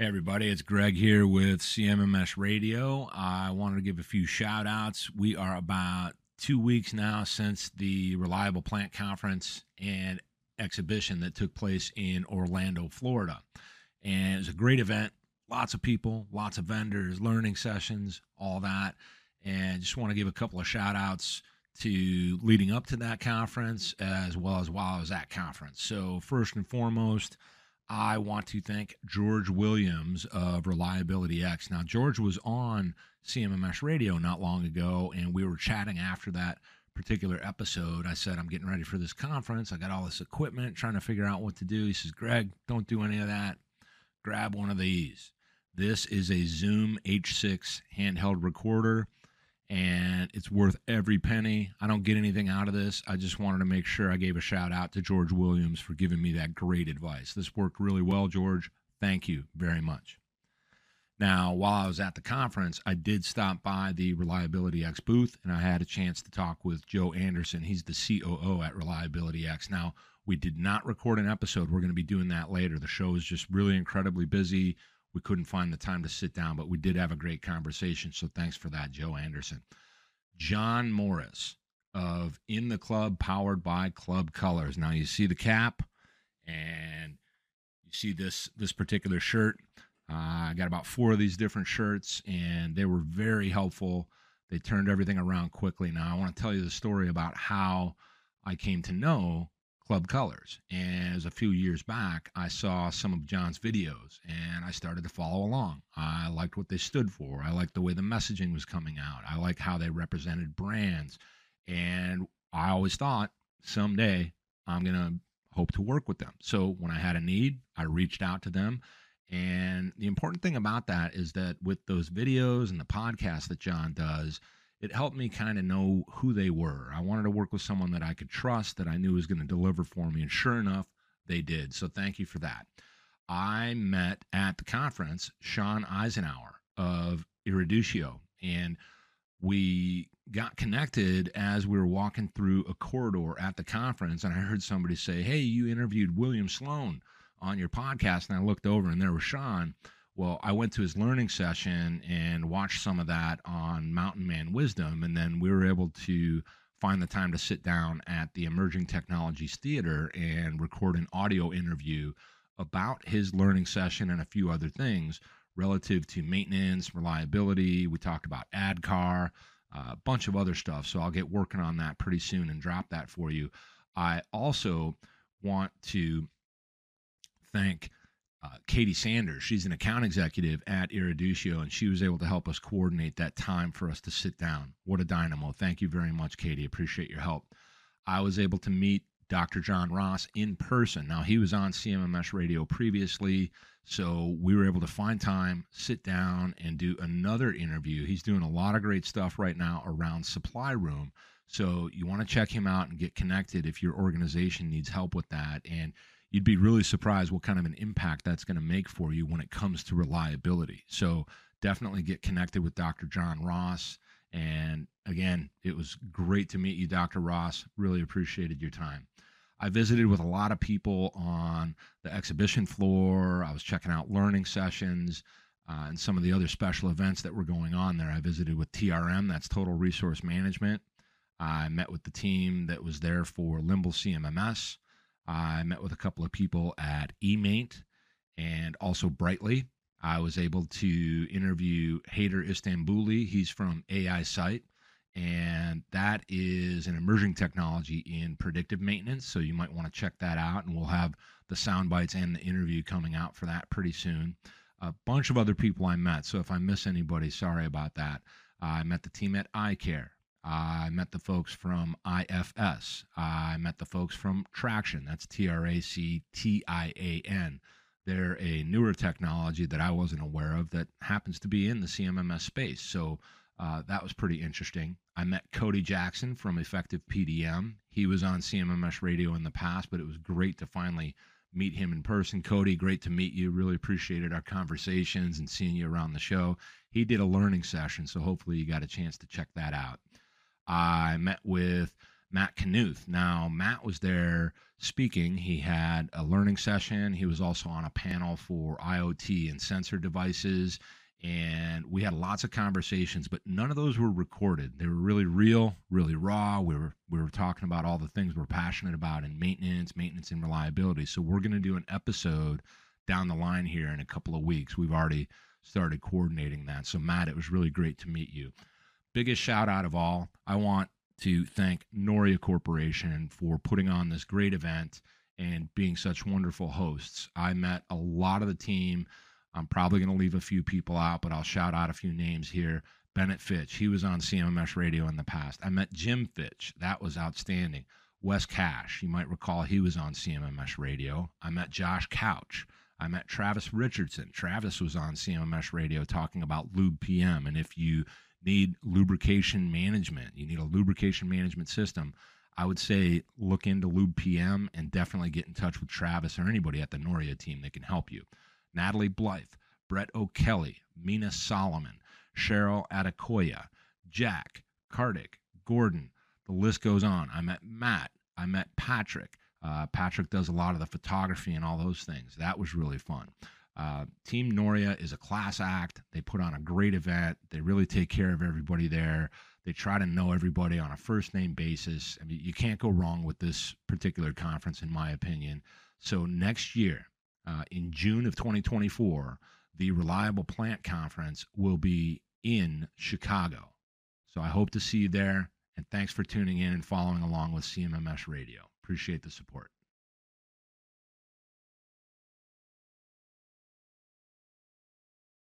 Hey, everybody, it's Greg here with CMMS Radio. I wanted to give a few shout outs. We are about two weeks now since the Reliable Plant Conference and exhibition that took place in Orlando, Florida. And it was a great event. Lots of people, lots of vendors, learning sessions, all that. And just want to give a couple of shout outs to leading up to that conference as well as while I was at conference. So, first and foremost, I want to thank George Williams of Reliability X. Now, George was on CMMS radio not long ago, and we were chatting after that particular episode. I said, I'm getting ready for this conference. I got all this equipment, trying to figure out what to do. He says, Greg, don't do any of that. Grab one of these. This is a Zoom H6 handheld recorder and it's worth every penny. I don't get anything out of this. I just wanted to make sure I gave a shout out to George Williams for giving me that great advice. This worked really well, George. Thank you very much. Now, while I was at the conference, I did stop by the Reliability X booth and I had a chance to talk with Joe Anderson. He's the COO at Reliability X. Now, we did not record an episode. We're going to be doing that later. The show is just really incredibly busy we couldn't find the time to sit down, but we did have a great conversation. So thanks for that, Joe Anderson. John Morris of In the Club, powered by Club Colors. Now you see the cap, and you see this this particular shirt. Uh, I got about four of these different shirts, and they were very helpful. They turned everything around quickly. Now I want to tell you the story about how I came to know Club Colors. And as a few years back, I saw some of John's videos and I started to follow along. I liked what they stood for. I liked the way the messaging was coming out. I liked how they represented brands. And I always thought someday I'm going to hope to work with them. So when I had a need, I reached out to them. And the important thing about that is that with those videos and the podcast that John does, it helped me kind of know who they were. I wanted to work with someone that I could trust, that I knew was going to deliver for me. And sure enough, they did. So thank you for that. I met at the conference Shon Isenhour of Eruditio, and we got connected as we were walking through a corridor at the conference. And I heard somebody say, Hey, you interviewed William Sloan on your podcast. And I looked over, and there was Shon. Well, I went to his learning session and watched some of that on Mountain Man Wisdom, and then we were able to find the time to sit down at the Emerging Technologies Theater and record an audio interview about his learning session and a few other things relative to maintenance, reliability. We talked about ADKAR, uh, a bunch of other stuff. So I'll get working on that pretty soon and drop that for you. I also want to thank uh, Katie Sanders. She's an account executive at Eruditio, and she was able to help us coordinate that time for us to sit down. What a dynamo. Thank you very much, Katie. Appreciate your help. I was able to meet Dr. John Ross in person. Now, he was on CMMS radio previously, so we were able to find time, sit down, and do another interview. He's doing a lot of great stuff right now around Supply Room. So you want to check him out and get connected if your organization needs help with that. And you'd be really surprised what kind of an impact that's going to make for you when it comes to reliability. So definitely get connected with Dr. John Ross. And again, it was great to meet you, Dr. Ross. Really appreciated your time. I visited with a lot of people on the exhibition floor. I was checking out learning sessions uh, and some of the other special events that were going on there. I visited with TRM, that's Total Resource Management. I met with the team that was there for Limble CMMS. I met with a couple of people at eMaint and also Brightly. I was able to interview Haider Istanbouli. He's from AI Sight, and that is an emerging technology in predictive maintenance. So you might want to check that out, and we'll have the sound bites and the interview coming out for that pretty soon. A bunch of other people I met, so if I miss anybody, sorry about that. I met the team at I-care. I met the folks from IFS. I met the folks from Tractian. That's T R A C T I A N. They're a newer technology that I wasn't aware of that happens to be in the CMMS space. So uh, that was pretty interesting. I met Cody Jackson from Effective PDM. He was on CMMS radio in the past, but it was great to finally meet him in person. Cody, great to meet you. Really appreciated our conversations and seeing you around the show. He did a learning session, so hopefully you got a chance to check that out. I met with Matt Knuth. Now, Matt was there speaking. He had a learning session. He was also on a panel for IoT and sensor devices. And we had lots of conversations, but none of those were recorded. They were really real, really raw. We were we were talking about all the things we're passionate about in maintenance, maintenance and reliability. So we're going to do an episode down the line here in a couple of weeks. We've already started coordinating that. So Matt, it was really great to meet you. Biggest shout out of all, I want to thank Noria Corporation for putting on this great event and being such wonderful hosts. I met a lot of the team. I'm probably going to leave a few people out, but I'll shout out a few names here. Bennett Fitch, he was on CMMS radio in the past. I met Jim Fitch, that was outstanding. Wes Cash, you might recall he was on CMMS radio. I met Josh Couch. I met Travis Richardson. Travis was on CMMS radio talking about Lube PM. And if you need lubrication management, you need a lubrication management system, I would say look into Lube PM and definitely get in touch with Travis or anybody at the Noria team that can help you. Natalie Blythe, Brett O'Kelly, Mina Solomon, Cheryl Adekoya, Jack, Kartik, Gordon. The list goes on. I met Matt. I met Patrick. Uh, Patrick does a lot of the photography and all those things. That was really fun. Uh, Team Noria is a class act. They put on a great event. They really take care of everybody there. They try to know everybody on a first name basis. I mean, you can't go wrong with this particular conference, in my opinion. So next year, uh, in June of 2024, the Reliable Plant Conference will be in Chicago. So I hope to see you there. And thanks for tuning in and following along with CMMS Radio. Appreciate the support.